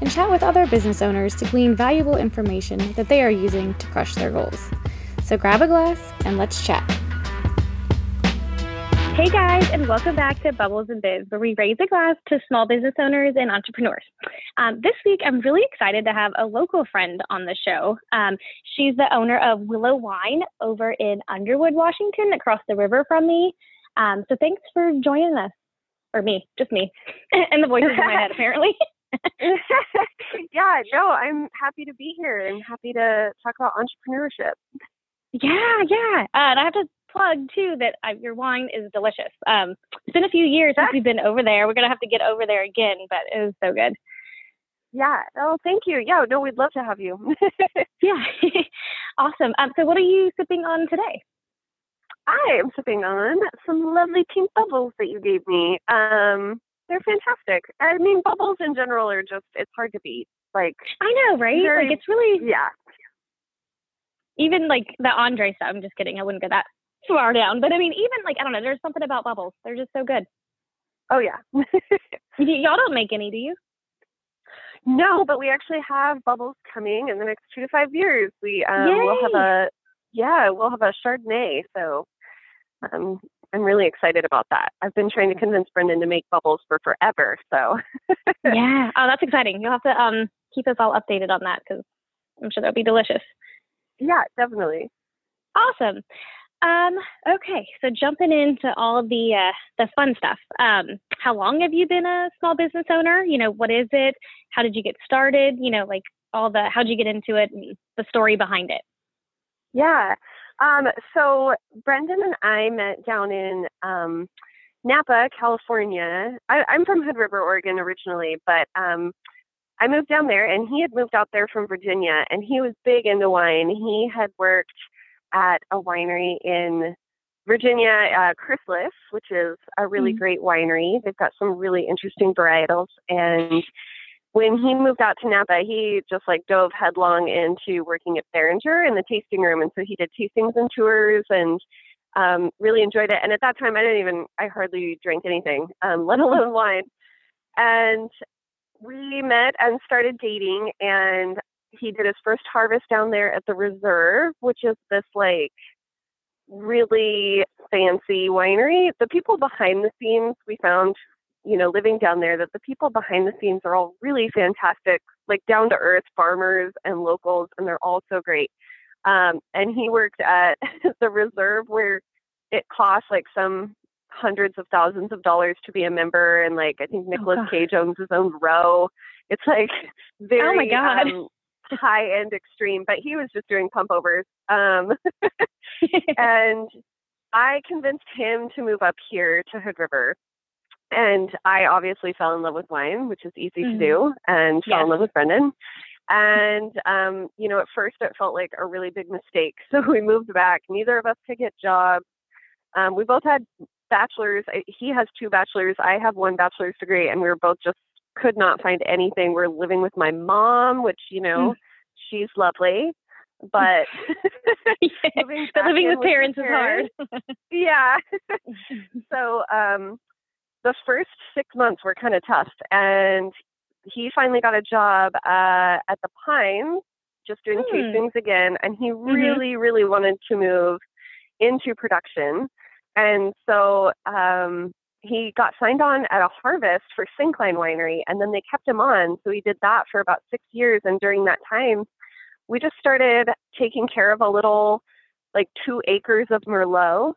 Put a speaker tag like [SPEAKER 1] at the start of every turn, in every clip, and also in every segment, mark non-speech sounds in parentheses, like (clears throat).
[SPEAKER 1] and chat with other business owners to glean valuable information that they are using to crush their goals. So grab a glass and let's chat. Hey guys, and welcome back to Bubbles and Biz, where we raise a glass to small business owners and entrepreneurs. Um, this week, I'm really excited to have a local friend on the show. Um, she's the owner of Willow Wine over in Underwood, Washington, across the river from me. Um, so thanks for joining us, or me, just me, (laughs) and the voices in my head, (laughs) apparently. (laughs)
[SPEAKER 2] yeah, no, I'm happy to be here. I'm happy to talk about entrepreneurship.
[SPEAKER 1] Yeah, yeah. Uh, and I have to plug too that your wine is delicious. Um, it's been a few years since we've been over there. We're gonna have to get over there again, but it was so good.
[SPEAKER 2] Yeah. Oh, thank you. Yeah. No, we'd love to have you. (laughs)
[SPEAKER 1] yeah. (laughs) awesome. Um, so, what are you sipping on today?
[SPEAKER 2] I am sipping on some lovely pink bubbles that you gave me. Um, they're fantastic. I mean, bubbles in general are just, it's hard to beat. Like,
[SPEAKER 1] I know, right? Very, like, it's really,
[SPEAKER 2] yeah.
[SPEAKER 1] Even like the Andre stuff, I'm just kidding. I wouldn't go that far down. But I mean, even like, I don't know, there's something about bubbles. They're just so good.
[SPEAKER 2] Oh, yeah. (laughs)
[SPEAKER 1] y'all don't make any, do you?
[SPEAKER 2] No, but we actually have bubbles coming in the next two to five years. We um, will have a yeah, we'll have a Chardonnay. So um, I'm really excited about that. I've been trying to convince Brendan to make bubbles for forever. So (laughs)
[SPEAKER 1] yeah, oh, that's exciting. You'll have to um, keep us all updated on that because I'm sure that'll be delicious.
[SPEAKER 2] Yeah, definitely.
[SPEAKER 1] Awesome. Um, okay, so jumping into all the uh, the fun stuff. Um, how long have you been a small business owner? You know, what is it? How did you get started? You know, like all the how did you get into it and the story behind it?
[SPEAKER 2] Yeah. Um, so Brendan and I met down in um, Napa, California. I, am from Hood River, Oregon originally, but um, I moved down there and he had moved out there from Virginia and he was big into wine. He had worked at a winery in Virginia, uh, Chrysalis, which is a really mm-hmm. great winery. They've got some really interesting varietals and when he moved out to Napa, he just like dove headlong into working at Beringer in the tasting room. And so he did tastings and tours and um, really enjoyed it. And at that time, I didn't even, I hardly drank anything, um, (laughs) let alone wine. And we met and started dating. And he did his first harvest down there at the Reserve, which is this like really fancy winery. The people behind the scenes we found you know, living down there that the people behind the scenes are all really fantastic, like down to earth farmers and locals, and they're all so great. Um, and he worked at (laughs) the reserve where it costs like some hundreds of thousands of dollars to be a member, and like I think Nicholas oh, Cage owns his own row. It's like very (laughs)
[SPEAKER 1] oh my god.
[SPEAKER 2] Um, high end extreme, but he was just doing pump overs. Um, (laughs) and I convinced him to move up here to Hood River and I obviously fell in love with wine, which is easy mm-hmm. to do, and fell in love with Brendan. And um, you know, at first it felt like a really big mistake. (laughs) So we moved back. Neither of us could get jobs. Um, we both had bachelors. He has two bachelors. I have one bachelor's degree, and we were both just could not find anything. We're living with my mom, which you know, mm. she's lovely (laughs) but (laughs)
[SPEAKER 1] living, living with parents, with parents is hard.
[SPEAKER 2] yeah. so um the first six months were kind of tough. And he finally got a job uh, at the Pines, just doing hmm. tastings again. And he mm-hmm. really, mm-hmm. really wanted to move into production. And so um, he got signed on at a harvest for Syncline Winery, and then they kept him on. So he did that for about six years. And during that time, we just started taking care of a little, like two acres of Merlot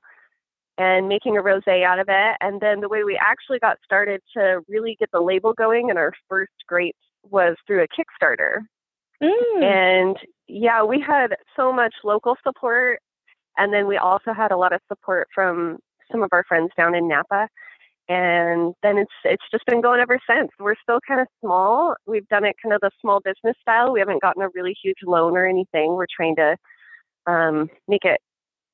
[SPEAKER 2] and making a rosé out of it. And then the way we actually got started to really get the label going and our first grapes was through a Kickstarter. Mm. And yeah, we had so much local support. And then we also had a lot of support from some of our friends down in Napa. And then it's it's just been going ever since. We're still kind of small. We've done it kind of the small business style. We haven't gotten a really huge loan or anything. We're trying to um, make it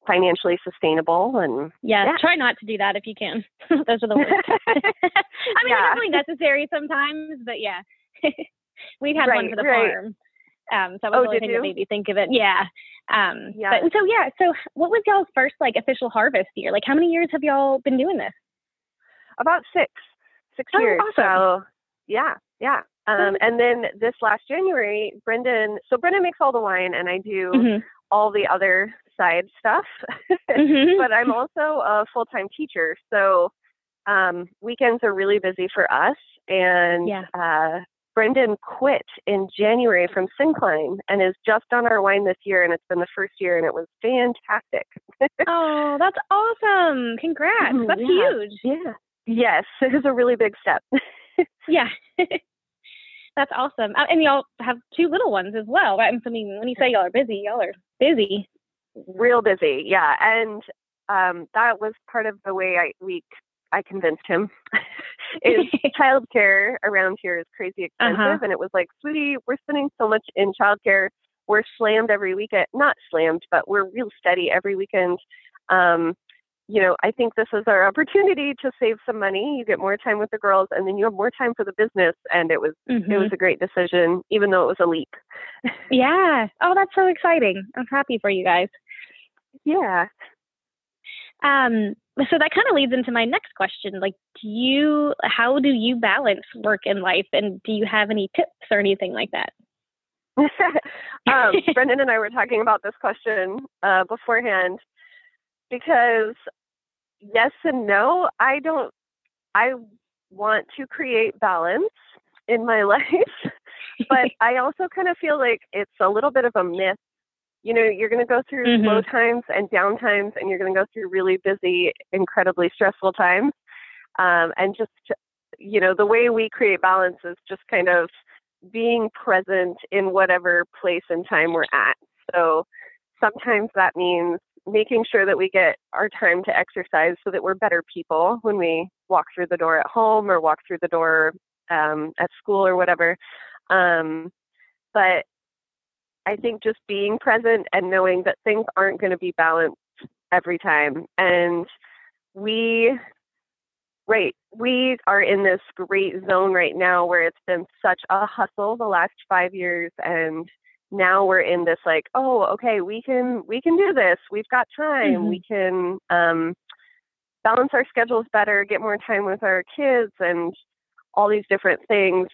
[SPEAKER 2] financially sustainable and
[SPEAKER 1] yeah, yeah, try not to do that if you can (laughs) those are the worst (laughs) i mean yeah. definitely necessary sometimes but yeah (laughs) we've had right, one for the right. farm um so that was oh, the only thing you? that made me think of it yeah um yeah but so yeah so what was y'all's first like official harvest year like how many years have y'all been doing this
[SPEAKER 2] about six six
[SPEAKER 1] oh,
[SPEAKER 2] years
[SPEAKER 1] awesome.
[SPEAKER 2] so yeah yeah um, and then this last January, Brendan, so Brendan makes all the wine and I do mm-hmm. all the other side stuff. (laughs) mm-hmm. But I'm also a full time teacher. So um, weekends are really busy for us. And yeah. uh, Brendan quit in January from Syncline and is just on our wine this year. And it's been the first year and it was fantastic.
[SPEAKER 1] oh, that's awesome. (laughs) Congrats. Mm-hmm. That's
[SPEAKER 2] yeah.
[SPEAKER 1] huge.
[SPEAKER 2] Yeah. Yes, (laughs) it was a really big step.
[SPEAKER 1] yeah. That's awesome. Uh, and y'all have two little ones as well, right? I mean, when you say y'all are busy, y'all are busy.
[SPEAKER 2] Real busy, yeah. And um, that was part of the way I we I convinced him. (laughs) is (laughs) childcare around here is crazy expensive, uh-huh. and it was like, sweetie, we're spending so much in childcare. We're slammed every weekend. Not slammed, but we're real steady every weekend. Um, you know, I think this is our opportunity to save some money. You get more time with the girls, and then you have more time for the business. And it was mm-hmm. it was a great decision, even though it was a leap. (laughs)
[SPEAKER 1] yeah. Oh, that's so exciting. I'm happy for you guys.
[SPEAKER 2] Yeah.
[SPEAKER 1] Um. So that kind of leads into my next question. Like, do you? How do you balance work and life? And do you have any tips or anything like that? (laughs)
[SPEAKER 2] um, (laughs) Brendan and I were talking about this question uh, beforehand because yes and no. I don't, I want to create balance in my (laughs) life, but (laughs) I also kind of feel like it's a little bit of a myth. You know, you're going to go through mm-hmm. slow times and down times, and you're going to go through really busy, incredibly stressful times. Um, and just, you know, the way we create balance is just kind of being present in whatever place and time we're at. So sometimes that means making sure that we get our time to exercise so that we're better people when we walk through the door at home or walk through the door um, at school or whatever. Um, but I think just being present and knowing that things aren't going to be balanced every time. And we, right, we are in this great zone right now where it's been such a hustle the last five years and now we're in this like oh okay we can we can do this we've got time mm-hmm. we can um, balance our schedules better get more time with our kids and all these different things.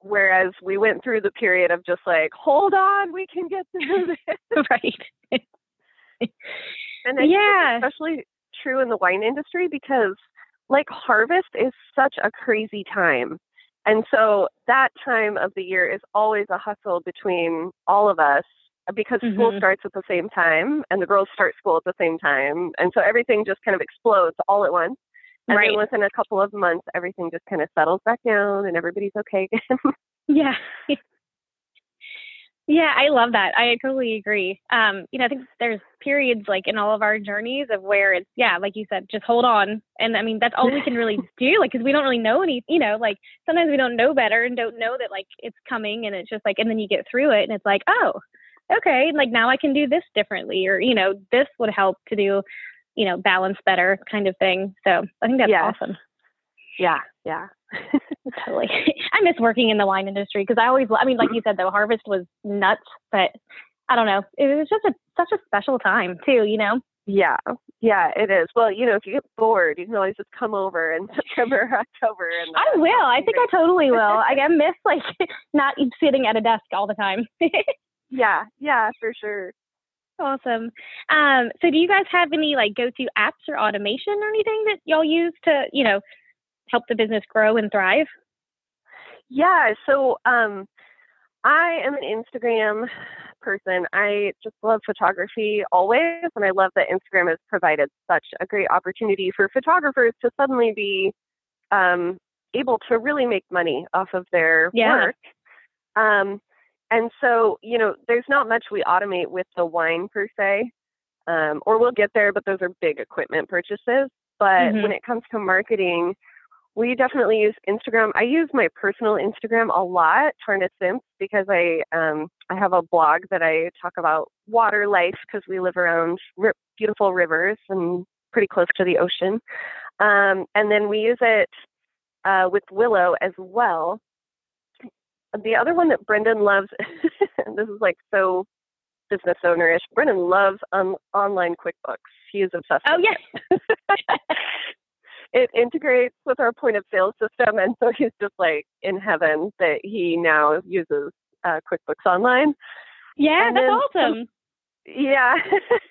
[SPEAKER 2] Whereas we went through the period of just like hold on we can get through this. (laughs)
[SPEAKER 1] Right.
[SPEAKER 2] And (laughs) I yeah. especially true in the wine industry because like harvest is such a crazy time and so that time of the year is always a hustle between all of us because mm-hmm. school starts at the same time and the girls start school at the same time. And so everything just kind of explodes all at once. And right. then within a couple of months, everything just kind of settles back down and everybody's okay again.
[SPEAKER 1] yeah. (laughs) Yeah, I love that. I totally agree. Um, you know, I think there's periods like in all of our journeys of where it's, yeah, like you said, just hold on. And I mean, that's all we can really (laughs) do, like, because we don't really know any, you know, like sometimes we don't know better and don't know that like it's coming and it's just like, and then you get through it and it's like, oh, okay, like now I can do this differently or, you know, this would help to do, you know, balance better kind of thing. So I think that's yes. awesome.
[SPEAKER 2] Yeah, yeah. (laughs)
[SPEAKER 1] totally. I miss working in the wine industry because I always, I mean, like you said, though, harvest was nuts, but I don't know. It was just a, such a special time, too, you know?
[SPEAKER 2] Yeah, yeah, it is. Well, you know, if you get bored, you can always just come over in (laughs) September or October. And
[SPEAKER 1] I will. I think I totally will. I (laughs) miss like not sitting at a desk all the time.
[SPEAKER 2] yeah, yeah, for sure.
[SPEAKER 1] Awesome. Um, so, do you guys have any like go-to apps or automation or anything that y'all use to, you know, help the business grow and thrive?
[SPEAKER 2] Yeah, so um, I am an Instagram person. I just love photography always, and I love that Instagram has provided such a great opportunity for photographers to suddenly be um, able to really make money off of their yeah. work. Um, and so, you know, there's not much we automate with the wine per se, um, or we'll get there, but those are big equipment purchases. But mm-hmm. when it comes to marketing, we definitely use Instagram. I use my personal Instagram a lot, Tarna Simps, because I um, I have a blog that I talk about water life because we live around r- beautiful rivers and pretty close to the ocean. Um, and then we use it uh, with Willow as well. The other one that Brendan loves, (laughs) this is like so business ownerish. Brendan loves um, online QuickBooks. He is obsessed.
[SPEAKER 1] Oh yes. (laughs)
[SPEAKER 2] it integrates with our point of sale system, and so he's just like in heaven that he now uses uh, QuickBooks Online.
[SPEAKER 1] Yeah, and that's awesome.
[SPEAKER 2] Some, yeah,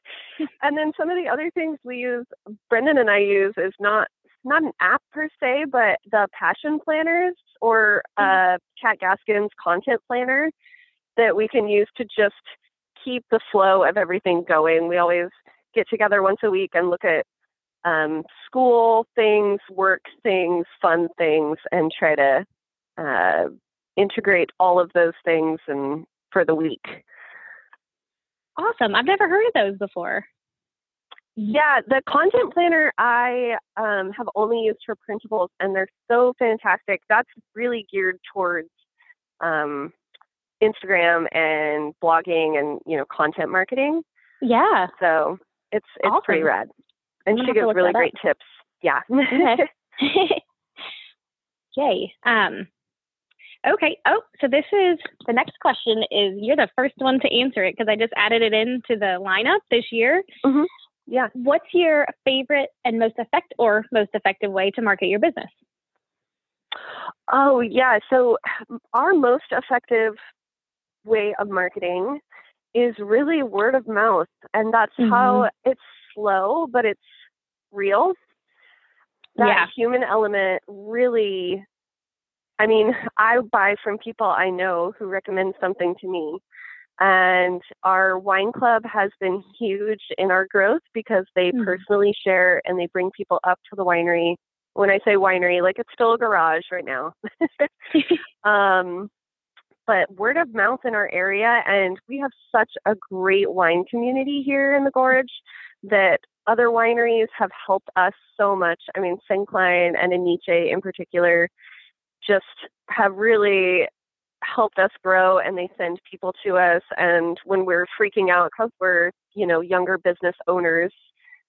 [SPEAKER 2] (laughs) and then some of the other things we use, Brendan and I use, is not not an app per se, but the passion planners or mm-hmm. uh, Kat Gaskin's content planner that we can use to just keep the flow of everything going. We always get together once a week and look at um, school things, work things, fun things, and try to uh, integrate all of those things and for the week.
[SPEAKER 1] Awesome. I've never heard of those before.
[SPEAKER 2] Yeah, the content planner I um, have only used for printables, and they're so fantastic. That's really geared towards um, Instagram and blogging and you know content marketing.
[SPEAKER 1] Yeah.
[SPEAKER 2] So it's it's
[SPEAKER 1] awesome.
[SPEAKER 2] pretty rad, and she gives really great
[SPEAKER 1] up.
[SPEAKER 2] tips. Yeah.
[SPEAKER 1] okay. (laughs) Yay. Um. Okay. Oh, so this is the next question. Is you're the first one to answer it because I just added it into the lineup this year.
[SPEAKER 2] Mm-hmm. Yeah.
[SPEAKER 1] What's your favorite and most effective or most effective way to market your business?
[SPEAKER 2] Oh yeah. So our most effective way of marketing is really word of mouth. And that's mm-hmm. how it's slow, but it's real. That
[SPEAKER 1] yeah.
[SPEAKER 2] human element really, I mean, I buy from people I know who recommend something to me. And our wine club has been huge in our growth because they mm-hmm. personally share and they bring people up to the winery. When I say winery, like it's still a garage right now. (laughs) (laughs) um, but word of mouth in our area, and we have such a great wine community here in the Gorge that other wineries have helped us so much. I mean, Klein and Aniche in particular just have really helped us grow and they send people to us and when we're freaking out because we're you know younger business owners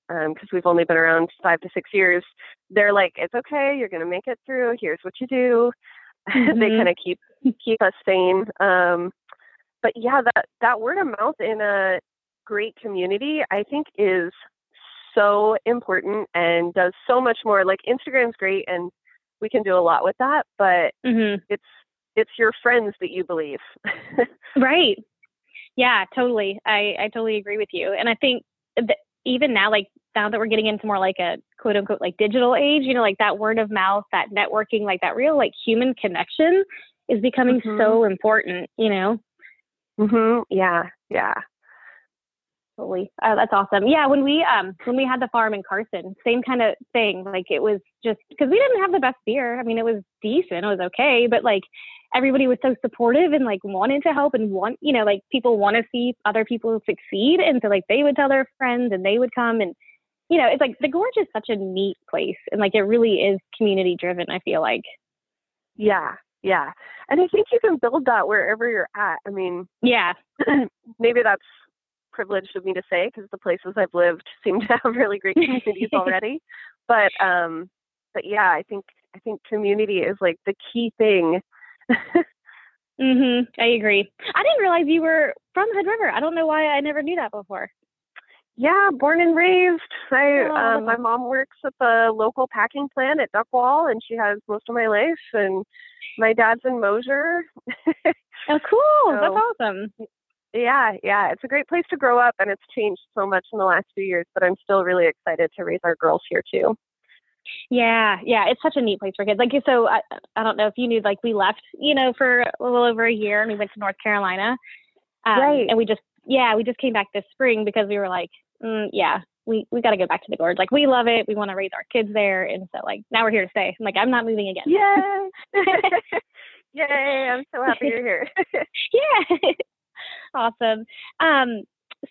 [SPEAKER 2] because um, we've only been around five to six years they're like it's okay you're going to make it through here's what you do (laughs) mm-hmm. they kind of keep keep us sane. Um, but yeah, that that word of mouth in a great community, I think, is so important and does so much more. Like Instagram's great, and we can do a lot with that, but
[SPEAKER 1] mm-hmm.
[SPEAKER 2] it's it's your friends that you believe.
[SPEAKER 1] right. Yeah, totally. I I totally agree with you, and I think that even now, like now that we're getting into more like a quote unquote like digital age, you know, like that word of mouth, that networking, like that real like human connection is becoming mm-hmm. so important, you know?
[SPEAKER 2] Mhm. Yeah. Yeah.
[SPEAKER 1] Totally. Oh, that's awesome. Yeah, when we um when we had the farm in Carson, same kind of thing. Like it was just because we didn't have the best beer. I mean, it was decent, it was okay, but like everybody was so supportive and like wanted to help and want you know like people want to see other people succeed, and so like they would tell their friends and they would come and you know it's like the gorge is such a neat place and like it really is community driven. I feel like.
[SPEAKER 2] Yeah, yeah. And I think you can build that wherever you're at. I mean,
[SPEAKER 1] yeah. (clears throat)
[SPEAKER 2] maybe that's privileged of me to say because the places I've lived (laughs) seem to have really great communities (laughs) already. But um but yeah, I think I think community is like the key thing. (laughs)
[SPEAKER 1] mhm. I agree. I didn't realize you were from Hood River. I don't know why I never knew that before.
[SPEAKER 2] Yeah, born and raised. I oh. um, my mom works at the local packing plant at Duckwall, and she has most of my life. And my dad's in Mosier.
[SPEAKER 1] oh, cool! So, That's awesome.
[SPEAKER 2] Yeah, yeah, it's a great place to grow up, and it's changed so much in the last few years. But I'm still really excited to raise our girls here too.
[SPEAKER 1] Yeah, yeah, it's such a neat place for kids. Like, so I, I don't know if you knew, like, we left, you know, for a little over a year, and we went to North Carolina. Um,
[SPEAKER 2] right.
[SPEAKER 1] And we just yeah, we just came back this spring because we were like, mm, yeah, we, we got to go back to the gorge. Like we love it. We want to raise our kids there. And so like now we're here to stay. I'm like, I'm not moving again.
[SPEAKER 2] Yay. (laughs) (laughs) Yay. I'm so happy you're here. (laughs)
[SPEAKER 1] yeah. Awesome. Um,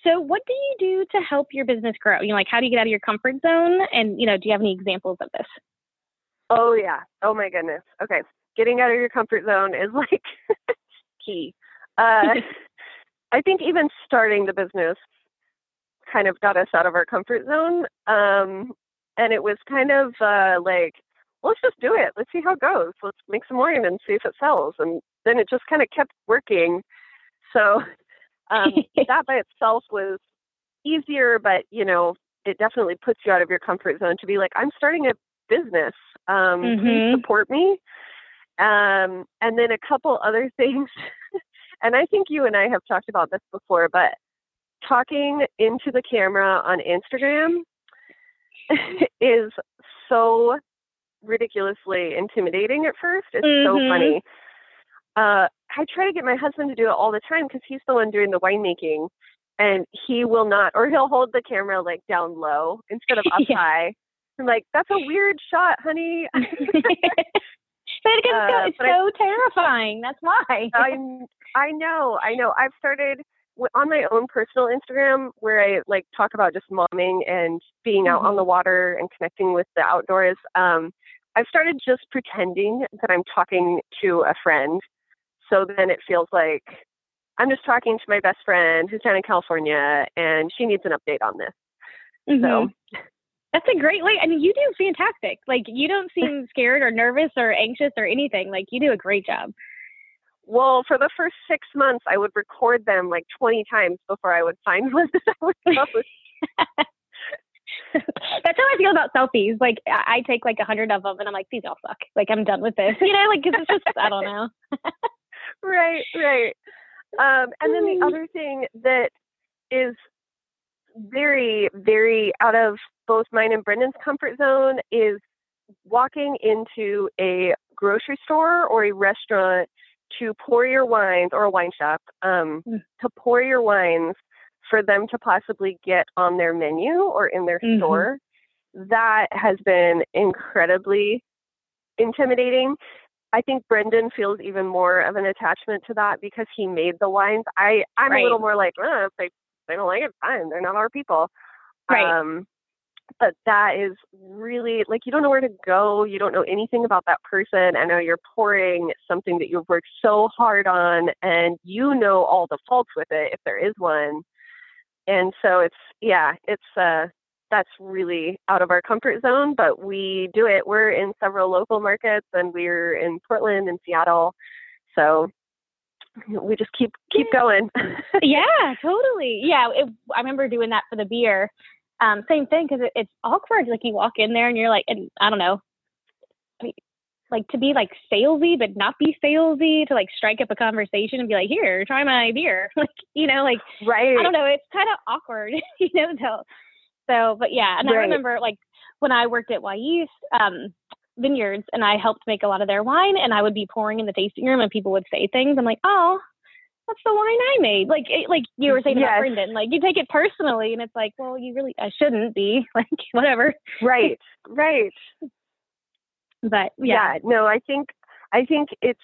[SPEAKER 1] so what do you do to help your business grow? You know, like how do you get out of your comfort zone? And, you know, do you have any examples of this?
[SPEAKER 2] Oh yeah. Oh my goodness. Okay. Getting out of your comfort zone is (laughs) like key. Uh, (laughs) I think even starting the business kind of got us out of our comfort zone. Um, and it was kind of uh, like, let's just do it. Let's see how it goes. Let's make some wine and see if it sells. And then it just kind of kept working. So um, (laughs) that by itself was easier, but you know, it definitely puts you out of your comfort zone to be like, I'm starting a business. Um, mm-hmm. Please support me. Um, and then a couple other (laughs) things. and I think you and I have talked about this before, but talking into the camera on Instagram (laughs) is so ridiculously intimidating at first. It's mm-hmm. so funny. Uh, I try to get my husband to do it all the time because he's the one doing the winemaking, and he will not, or he'll hold the camera like down low instead of (laughs) up yeah. high. I'm like, that's a weird shot, honey. (laughs)
[SPEAKER 1] but it's, uh, so I, terrifying. That's why.
[SPEAKER 2] I I know, I know. I've started on my own personal Instagram where I like talk about just momming and being out mm-hmm. on the water and connecting with the outdoors. Um, I've started just pretending that I'm talking to a friend. So then it feels like I'm just talking to my best friend who's down in California and she needs an update on this. Mm-hmm. So
[SPEAKER 1] that's a great way. I mean, you do fantastic. Like you don't (laughs) seem scared or nervous or anxious or anything. Like you do a great job.
[SPEAKER 2] Well, for the first six months, I would record them like 20 times before I would find (laughs) one that I would post. (laughs)
[SPEAKER 1] That's how I feel about selfies. Like I take like a hundred of them, and I'm like, these all suck. Like I'm done with this. You know, like cause it's just I don't know.
[SPEAKER 2] Right, right. Um, and then the mm. other thing that is very, very out of both mine and Brendan's comfort zone is walking into a grocery store or a restaurant to pour your wines or a wine shop um, mm. to pour your wines for them to possibly get on their menu or in their mm-hmm. store that has been incredibly intimidating i think brendan feels even more of an attachment to that because he made the wines. I i'm right. a little more like oh, if they, they don't like it fine they're not our people.
[SPEAKER 1] Right.
[SPEAKER 2] Um but that is really like you don't know where to go you don't know anything about that person. I know you're pouring something that you've worked so hard on and you know all the faults with it if there is one. And so it's yeah it's uh that's really out of our comfort zone but we do it we're in several local markets and we're in portland and seattle so we just keep keep going (laughs)
[SPEAKER 1] yeah totally yeah it, i remember doing that for the beer um, same thing because it, it's awkward. Like you walk in there and you're like, and I don't know, I mean, like to be like salesy but not be salesy to like strike up a conversation and be like, here, try my beer. (laughs) like you know, like
[SPEAKER 2] right.
[SPEAKER 1] I don't know. It's kind of awkward, (laughs) you know. So, so but yeah, and right. I remember like when I worked at Wy'East um, Vineyards and I helped make a lot of their wine, and I would be pouring in the tasting room and people would say things. I'm like, oh, that's the wine I made. Like, it, like you were saying yes. about Brendan, like you take it personally, and it's like, well, you really, I shouldn't be, (laughs) like, whatever.
[SPEAKER 2] Right, right. (laughs)
[SPEAKER 1] But yeah.
[SPEAKER 2] yeah, no, I think, I think it's,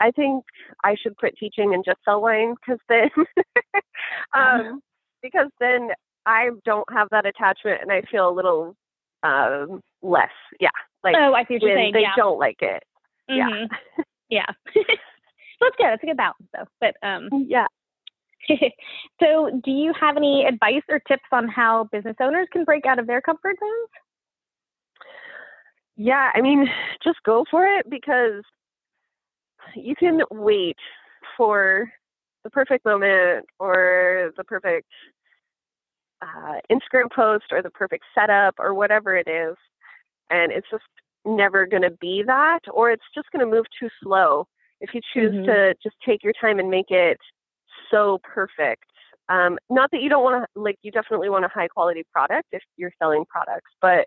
[SPEAKER 2] I think I should quit teaching and just sell wine because then, (laughs) um, because then I don't have that attachment and I feel a little um less. Yeah,
[SPEAKER 1] like oh, I see what you're saying.
[SPEAKER 2] They
[SPEAKER 1] yeah.
[SPEAKER 2] don't like it. Mm-hmm. (laughs)
[SPEAKER 1] Yeah. yeah. (laughs) that's good. That's a good balance, though. But um,
[SPEAKER 2] mm, yeah. (laughs)
[SPEAKER 1] so, do you have any advice or tips on how business owners can break out of their comfort zones?
[SPEAKER 2] Yeah, I mean, just go for it because you can wait for the perfect moment or the perfect uh, Instagram post or the perfect setup or whatever it is. And it's just never going to be that, or it's just going to move too slow if you choose mm-hmm. to just take your time and make it so perfect. Um, not that you don't want to, like, you definitely want a high quality product if you're selling products, but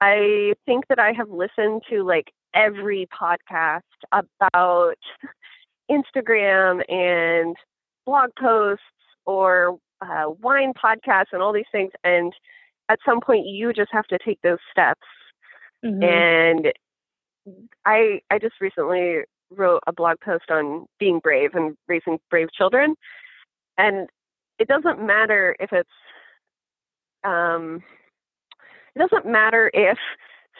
[SPEAKER 2] I think that I have listened to like every podcast about (laughs) Instagram and blog posts or uh, wine podcasts and all these things. And at some point, you just have to take those steps. Mm-hmm. And I I just recently wrote a blog post on being brave and raising brave children. And it doesn't matter if it's, um, it doesn't matter if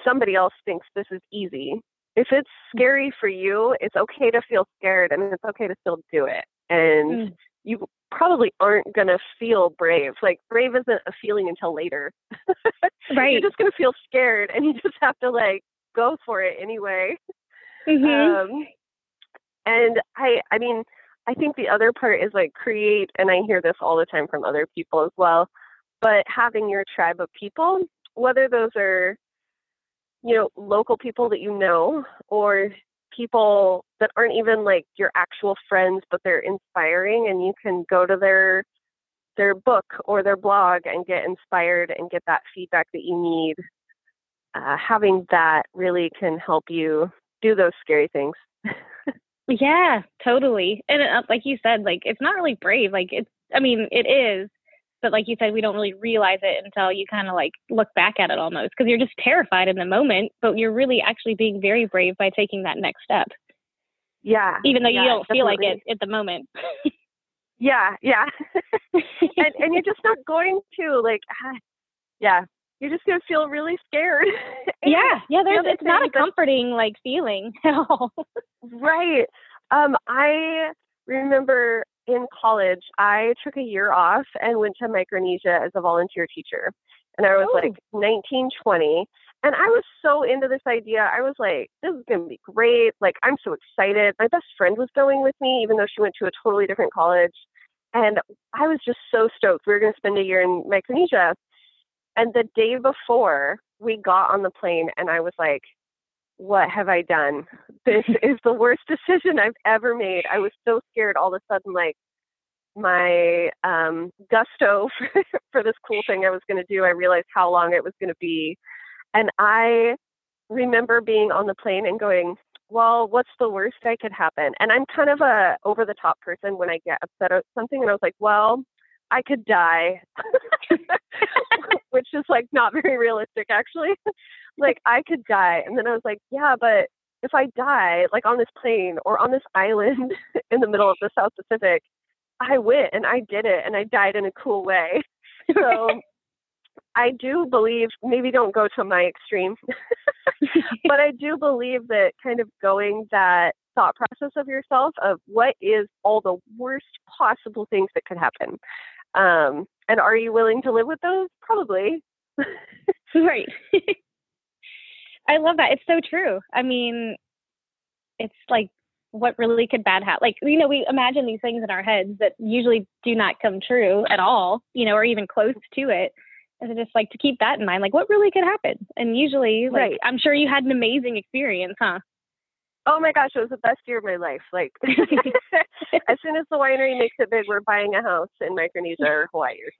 [SPEAKER 2] somebody else thinks this is easy. If it's scary for you, it's okay to feel scared and it's okay to still do it. And mm. you probably aren't going to feel brave. Like, brave isn't a feeling until later. (laughs)
[SPEAKER 1] right.
[SPEAKER 2] You're just going to feel scared and you (laughs) just have to, like, go for it anyway.
[SPEAKER 1] Mm-hmm. Um,
[SPEAKER 2] and I, I mean, I think the other part is like create, and I hear this all the time from other people as well, but having your tribe of people, whether those are, you know, local people that you know or people that aren't even like your actual friends, but they're inspiring and you can go to their their book or their blog and get inspired and get that feedback that you need. Uh, having that really can help you do those scary things.
[SPEAKER 1] Yeah, totally. And uh, like you said, like it's not really brave. Like it's, I mean, it is, but like you said, we don't really realize it until you kind of like look back at it almost because you're just terrified in the moment, but you're really actually being very brave by taking that next step.
[SPEAKER 2] Yeah.
[SPEAKER 1] Even though
[SPEAKER 2] yeah,
[SPEAKER 1] you don't
[SPEAKER 2] definitely.
[SPEAKER 1] feel like it at the moment.
[SPEAKER 2] yeah, yeah. (laughs) and and you're just not going to like, (sighs) yeah, you're just gonna feel really scared. (laughs)
[SPEAKER 1] yeah, yeah. There's it's not a comforting like feeling (laughs) at all.
[SPEAKER 2] right. Um, I remember in college, I took a year off and went to Micronesia as a volunteer teacher, and I was Ooh. like 19, 20. And I was so into this idea. I was like, this is going to be great. Like, I'm so excited. My best friend was going with me, even though she went to a totally different college. And I was just so stoked. We were going to spend a year in Micronesia. And the day before we got on the plane, and I was like, what have I done? This (laughs) is the worst decision I've ever made. I was so scared all of a sudden, like, my um, gusto for, (laughs) for this cool thing I was going to do, I realized how long it was going to be. And I remember being on the plane and going, well, what's the worst that could happen? And I'm kind of a over the top person when I get upset at something. And I was like, well, I could die, (laughs) which is like not very realistic actually. like I could die. And then I was like, yeah, but if I die like on this plane or on this island (laughs) in the middle of the South Pacific, I went and I did it and I died in a cool way. So I do believe, maybe don't go to my extreme, (laughs) but I do believe that kind of going that thought process of yourself of what is all the worst possible things that could happen um, and are you willing to live with those? Probably. (laughs)
[SPEAKER 1] right. I love that. It's so true. I mean, it's like what really could bad happen? Like, you know, we imagine these things in our heads that usually do not come true at all, you know, or even close to it. And just like to keep that in mind, like what really could happen? And usually, like, right. I'm sure you had an amazing experience, huh?
[SPEAKER 2] Oh my gosh, it was the best year of my life. Like (laughs) as soon as the winery makes it big, we're buying a house in Micronesia or Hawaii or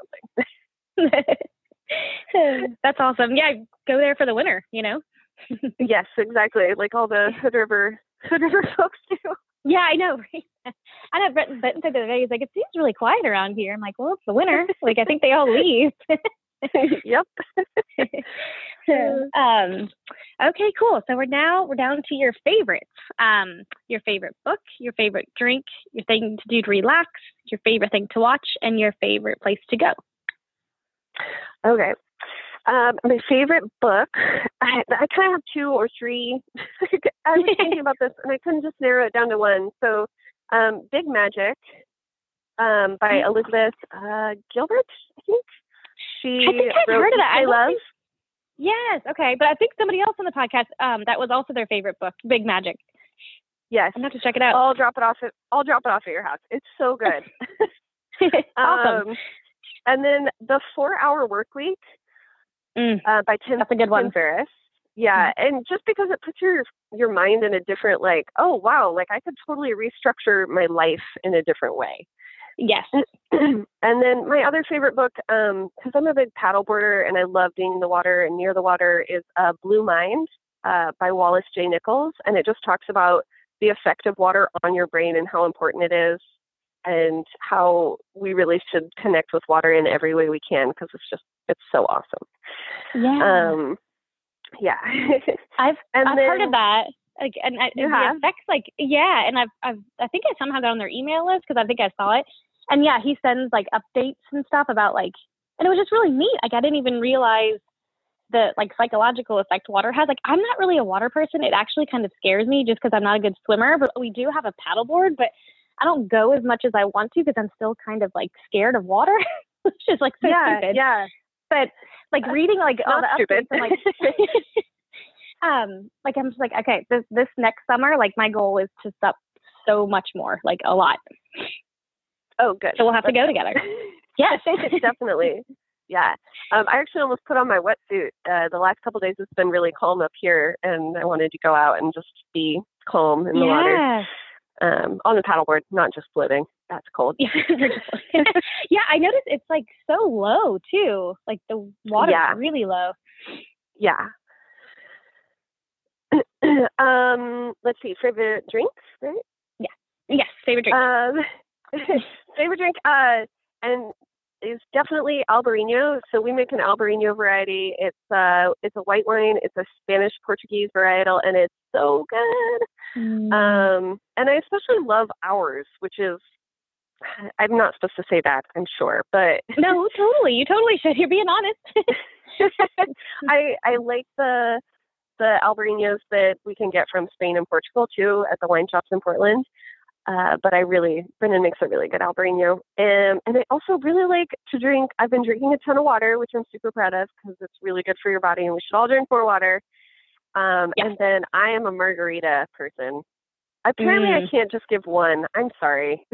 [SPEAKER 1] something. (laughs) That's awesome. Yeah, go there for the winter, you know? (laughs)
[SPEAKER 2] yes, exactly. Like all the Hood River Hood River folks do.
[SPEAKER 1] Yeah, I know. I know Benton, Benton said the other day, he's like, it seems really quiet around here. I'm like, well, it's the winter. like, I think they all leave.
[SPEAKER 2] yep.
[SPEAKER 1] um, okay, cool. So we're now we're down to your favorites. Um, your favorite book, your favorite drink, your thing to do to relax, your favorite thing to watch, and your favorite place to go.
[SPEAKER 2] Okay. Um, my favorite book, I, I kind of have two or three. (laughs) I was thinking about this and I couldn't just narrow it down to one. So, um, Big Magic um, by mm. Elizabeth uh, Gilbert, I think. She
[SPEAKER 1] I think I've heard of that.
[SPEAKER 2] I, love.
[SPEAKER 1] Yes, okay, but I think somebody else on the podcast um, that was also their favorite book, Big Magic.
[SPEAKER 2] Yes,
[SPEAKER 1] I'm gonna have to check it out.
[SPEAKER 2] I'll drop it off. At, I'll drop it off at your house. It's so (laughs) good. (laughs)
[SPEAKER 1] awesome. Um,
[SPEAKER 2] and then the Four Hour Work Week
[SPEAKER 1] mm,
[SPEAKER 2] uh, by Tim.
[SPEAKER 1] That's a good one.
[SPEAKER 2] Ferriss. Yeah, mm and just because it puts your your mind in a different like, oh wow, like I could totally restructure my life in a different way.
[SPEAKER 1] Yes. (clears throat)
[SPEAKER 2] and then my other favorite book, because um, I'm a big paddleboarder and I love being in the water and near the water, is uh, Blue Mind uh, by Wallace J. Nichols. And it just talks about the effect of water on your brain and how important it is and how we really should connect with water in every way we can because it's just, it's so awesome.
[SPEAKER 1] Yeah.
[SPEAKER 2] Um, yeah. (laughs)
[SPEAKER 1] I've, and I've then, heard of that like and I, the effects like yeah and I've, I've i think i somehow got on their email list because i think i saw it and yeah, he sends like updates and stuff about like, and it was just really neat. Like I didn't even realize the like psychological effect water has. Like I'm not really a water person. It actually kind of scares me just because I'm not a good swimmer. But we do have a paddleboard, but I don't go as much as I want to because I'm still kind of like scared of water, (laughs) which is like so
[SPEAKER 2] yeah,
[SPEAKER 1] stupid.
[SPEAKER 2] yeah.
[SPEAKER 1] But like reading like all the
[SPEAKER 2] stupid.
[SPEAKER 1] updates, and, like (laughs) um, like I'm just like okay, this this next summer, like my goal is to sup so much more, like a lot.
[SPEAKER 2] Oh, good.
[SPEAKER 1] So we'll have to go together. (laughs) Yes.
[SPEAKER 2] Definitely. Yeah. Um, I actually almost put on my wetsuit. Uh, the last couple days it's been really calm up here, and I wanted to go out and just be calm in the water
[SPEAKER 1] yeah.
[SPEAKER 2] um, on the paddleboard, not just floating. That's cold.
[SPEAKER 1] Yeah, (laughs) yeah. I noticed it's like so low too. Like the water's
[SPEAKER 2] Yeah.
[SPEAKER 1] really low.
[SPEAKER 2] Yeah. (clears throat) um, let's see. Favorite drinks, right? Yeah.
[SPEAKER 1] Yes, favorite drink.
[SPEAKER 2] Um, (laughs) favorite drink, uh, and is definitely Albarino. So we make an Albarino variety. It's uh, it's a white wine. It's a Spanish Portuguese varietal, and it's so good.
[SPEAKER 1] Mm.
[SPEAKER 2] Um, and I especially love ours, which is (sighs) I'm not supposed to say that, I'm sure, but
[SPEAKER 1] no, totally. You totally should. You're being honest. (laughs)
[SPEAKER 2] I I like the the Albarinos that we can get from Spain and Portugal too at the wine shops in Portland. Uh, but I really Brendan makes a really good Albarino, um, and I also really like to drink. I've been drinking a ton of water, which I'm super proud of because it's really good for your body, and we should all drink more water. Um,
[SPEAKER 1] Yes.
[SPEAKER 2] And then I am a margarita person. Apparently, I
[SPEAKER 1] Mm.
[SPEAKER 2] can't just give one. I'm sorry. (laughs)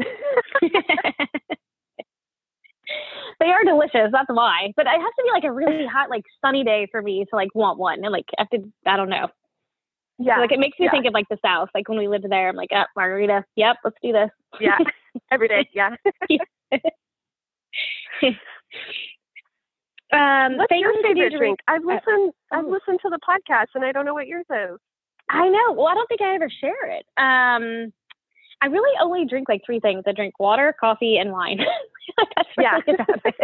[SPEAKER 1] they are delicious. That's why. But it has to be like a really hot, like sunny day for me to like want one. And like I have to. I don't know.
[SPEAKER 2] Yeah,
[SPEAKER 1] Like it makes me
[SPEAKER 2] yeah.
[SPEAKER 1] think of like the South. Like when we lived there, I'm like, oh, margarita. Yep, let's do this.
[SPEAKER 2] yeah, (laughs) every day. Yeah. (laughs)
[SPEAKER 1] Um,
[SPEAKER 2] What's your favorite drink? I've
[SPEAKER 1] uh,
[SPEAKER 2] listened. I've
[SPEAKER 1] oh.
[SPEAKER 2] listened to the podcast, and I don't know what yours is.
[SPEAKER 1] I know. Well, I don't think I ever share it. Um, I really only drink like three things. I drink water, coffee, and wine. (laughs) That's
[SPEAKER 2] Yeah.
[SPEAKER 1] really about it.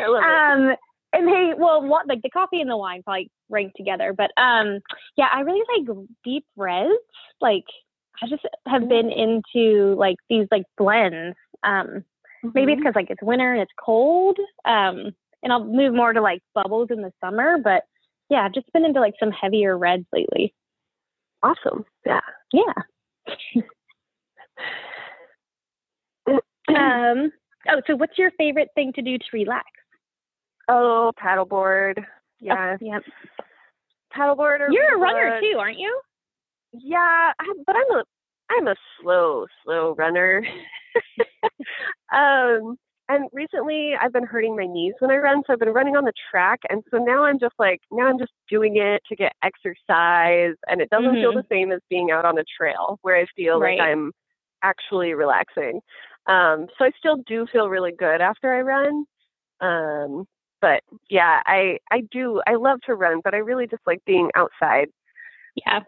[SPEAKER 2] I love it.
[SPEAKER 1] um, and hey, well, what like the coffee and the wine probably rank together, but um, yeah, I really like deep reds. Like, I just have been into like these like blends. Um, maybe it's because like it's winter and it's cold. Um, and I'll move more to like bubbles in the summer, but yeah, I've just been into like some heavier reds lately.
[SPEAKER 2] awesome. Yeah.
[SPEAKER 1] Yeah. (laughs) Um, oh, so what's your favorite thing to do to relax?
[SPEAKER 2] Oh, paddleboard. Yeah,
[SPEAKER 1] Yep.
[SPEAKER 2] paddleboard. Or
[SPEAKER 1] You're a runner too, aren't you?
[SPEAKER 2] Yeah, but I'm a I'm a slow slow runner. (laughs) um, and recently I've been hurting my knees when I run, so I've been running on the track, and so now I'm just like now I'm just doing it to get exercise, and it doesn't feel
[SPEAKER 1] Mhm.
[SPEAKER 2] the same as being out on a trail where I feel
[SPEAKER 1] Right.
[SPEAKER 2] like I'm actually relaxing. Um, so I still do feel really good after I run. Um, but yeah, I I do I love to run, but I really just like being outside.
[SPEAKER 1] Yeah.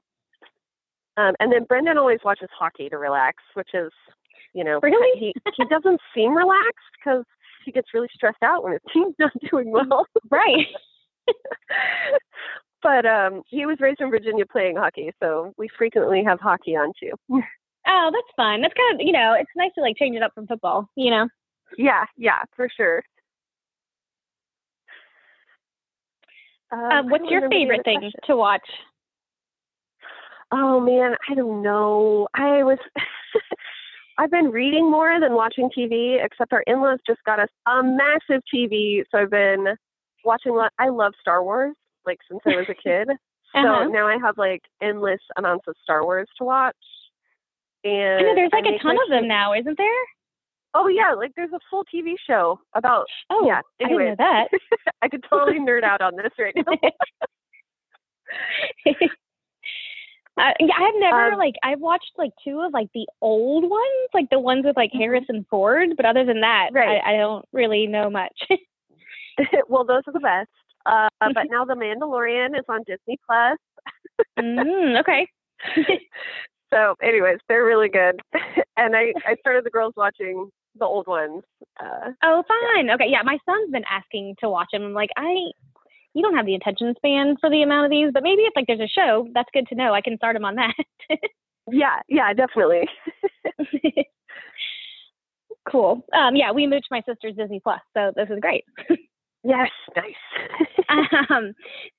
[SPEAKER 2] Um, and then Brendan always watches hockey to relax, which is, you know,
[SPEAKER 1] Really?
[SPEAKER 2] he he doesn't seem relaxed because he gets really stressed out when his (laughs) team's not doing well.
[SPEAKER 1] Right. (laughs)
[SPEAKER 2] but um, he was raised in Virginia playing hockey, so we frequently have hockey on too. (laughs)
[SPEAKER 1] Oh, that's fun. That's kind of you know, it's nice to like change it up from football. You know.
[SPEAKER 2] yeah, yeah, for sure. Um,
[SPEAKER 1] Um, what's your favorite thing
[SPEAKER 2] question.
[SPEAKER 1] to watch?
[SPEAKER 2] Oh man, I don't know. I was (laughs) I've been reading more than watching TV, except our in-laws just got us a massive TV, so I've been watching lo- I love Star Wars like since I was a (laughs) kid.
[SPEAKER 1] Uh-huh.
[SPEAKER 2] So now I have like endless amounts of Star Wars to watch. And
[SPEAKER 1] I know there's like a ton of them now, isn't there?
[SPEAKER 2] Oh yeah, like there's a full TV show about
[SPEAKER 1] Oh,
[SPEAKER 2] yeah. Anyway,
[SPEAKER 1] that. (laughs)
[SPEAKER 2] I could totally nerd out on this right now. (laughs)
[SPEAKER 1] Uh, yeah, I've never
[SPEAKER 2] Um,
[SPEAKER 1] like I've watched like two of like the old ones, like the ones with like
[SPEAKER 2] Mhm.
[SPEAKER 1] Harrison Ford, but other than that,
[SPEAKER 2] Right.
[SPEAKER 1] I, I don't really know much. (laughs)
[SPEAKER 2] well, those are the best. Uh, but now The Mandalorian is on Disney Plus.
[SPEAKER 1] mm, okay.
[SPEAKER 2] So, anyways, they're really good. and I, I started the girls watching the old ones. Uh,
[SPEAKER 1] Oh, fine. Okay, yeah, my son's been asking to watch them. I'm like, I, you don't have the attention span for the amount of these, but maybe if like there's a show, that's good to know. I can start him on that.
[SPEAKER 2] yeah, yeah, definitely. (laughs)
[SPEAKER 1] cool. Um, yeah, we moved to my sister's Disney Plus, so this is great.
[SPEAKER 2] Yes, nice. (laughs) (laughs)
[SPEAKER 1] um,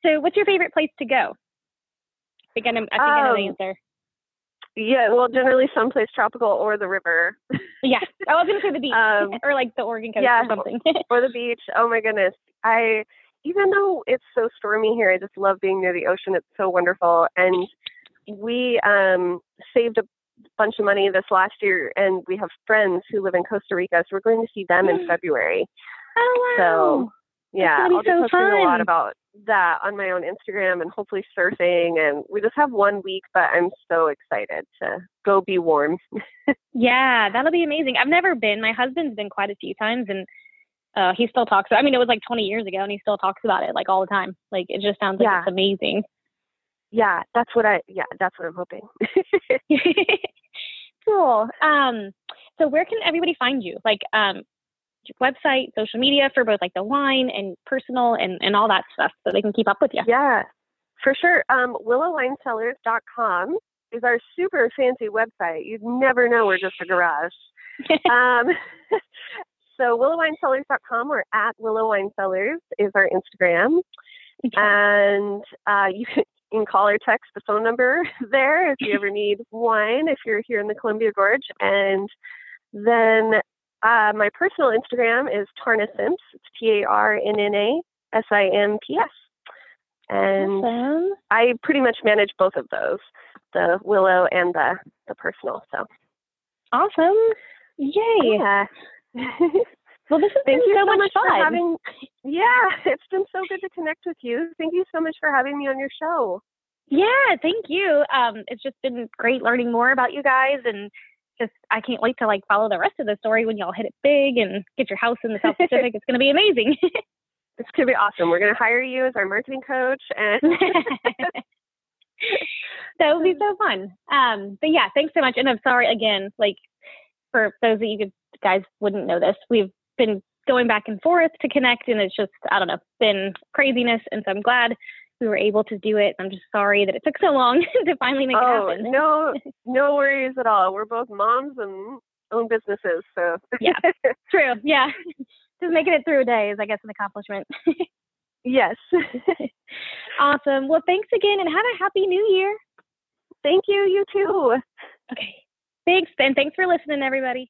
[SPEAKER 1] so, what's your favorite place to go? I think I know, I think I know the
[SPEAKER 2] Um,
[SPEAKER 1] answer.
[SPEAKER 2] Yeah, well, generally someplace tropical or the river
[SPEAKER 1] Yeah, I was gonna say the (laughs) beach
[SPEAKER 2] um,
[SPEAKER 1] or like the Oregon coast
[SPEAKER 2] yeah.
[SPEAKER 1] or something.
[SPEAKER 2] or the beach. Oh my goodness. I even though it's so stormy here, I just love being near the ocean. It's so wonderful. And we um saved a bunch of money this last year and we have friends who live in Costa Rica, so we're going to see them in (gasps) February.
[SPEAKER 1] oh
[SPEAKER 2] So yeah, I'll be
[SPEAKER 1] so
[SPEAKER 2] posting a lot about that on my own Instagram and hopefully surfing and we just have one week but I'm so excited to go be warm. (laughs)
[SPEAKER 1] Yeah, that'll be amazing. I've never been. My husband's been quite a few times, and uh, he still talks. About I mean, it was like 20 years ago, and he still talks about it like all the time. Like it just sounds like
[SPEAKER 2] Yeah.
[SPEAKER 1] it's amazing.
[SPEAKER 2] Yeah, that's what I yeah, that's what I'm hoping. (laughs) (laughs)
[SPEAKER 1] cool. Um, so where can everybody find you? Like um, website, social media for both like the wine and personal and and all that stuff, so they can keep up with you.
[SPEAKER 2] Yeah, for sure. Um, willowwinesellers.com is our super fancy website. You'd never know we're just a garage. (laughs) um, (laughs) so willowwinesellers.com or at willowwinesellers is our Instagram. And uh, you can, you can call or text the phone number (laughs) there if you ever need wine, if you're here in the Columbia Gorge. And then uh, my personal Instagram is Tarna Simps. It's T A R N N A S I M P S. And
[SPEAKER 1] Awesome.
[SPEAKER 2] I pretty much manage both of those, the Willow and the, the personal. So,
[SPEAKER 1] Awesome. Yay.
[SPEAKER 2] yeah. (laughs)
[SPEAKER 1] Well, this has
[SPEAKER 2] Thank
[SPEAKER 1] been
[SPEAKER 2] you
[SPEAKER 1] so,
[SPEAKER 2] so
[SPEAKER 1] much
[SPEAKER 2] much for
[SPEAKER 1] fun.
[SPEAKER 2] having. Yeah, (laughs) it's been so good to connect with you. Thank you so much for having me on your show.
[SPEAKER 1] Yeah, thank you. Um, it's just been great learning more about you guys, and just I can't wait to like follow the rest of the story when y'all hit it big and get your house in the South Pacific. it's gonna be amazing. (laughs)
[SPEAKER 2] It's gonna be awesome. We're gonna (laughs) hire you as our marketing coach, and (laughs)
[SPEAKER 1] that would be so fun. Um, but yeah, thanks so much. And I'm sorry again, like for those of you guys wouldn't know this, we've been going back and forth to connect, and it's just I don't know, been craziness. And so I'm glad we were able to do it. I'm just sorry that it took so long (laughs) to finally make
[SPEAKER 2] oh
[SPEAKER 1] it happen.
[SPEAKER 2] no, no worries at all. We're both moms and own businesses, so
[SPEAKER 1] Yeah. (laughs) True. Yeah. Just making it through a day is, I guess, an accomplishment.
[SPEAKER 2] yes. (laughs)
[SPEAKER 1] awesome. Well, thanks again and have a happy new year.
[SPEAKER 2] Thank you. You too.
[SPEAKER 1] Okay. Thanks. And thanks for listening, everybody.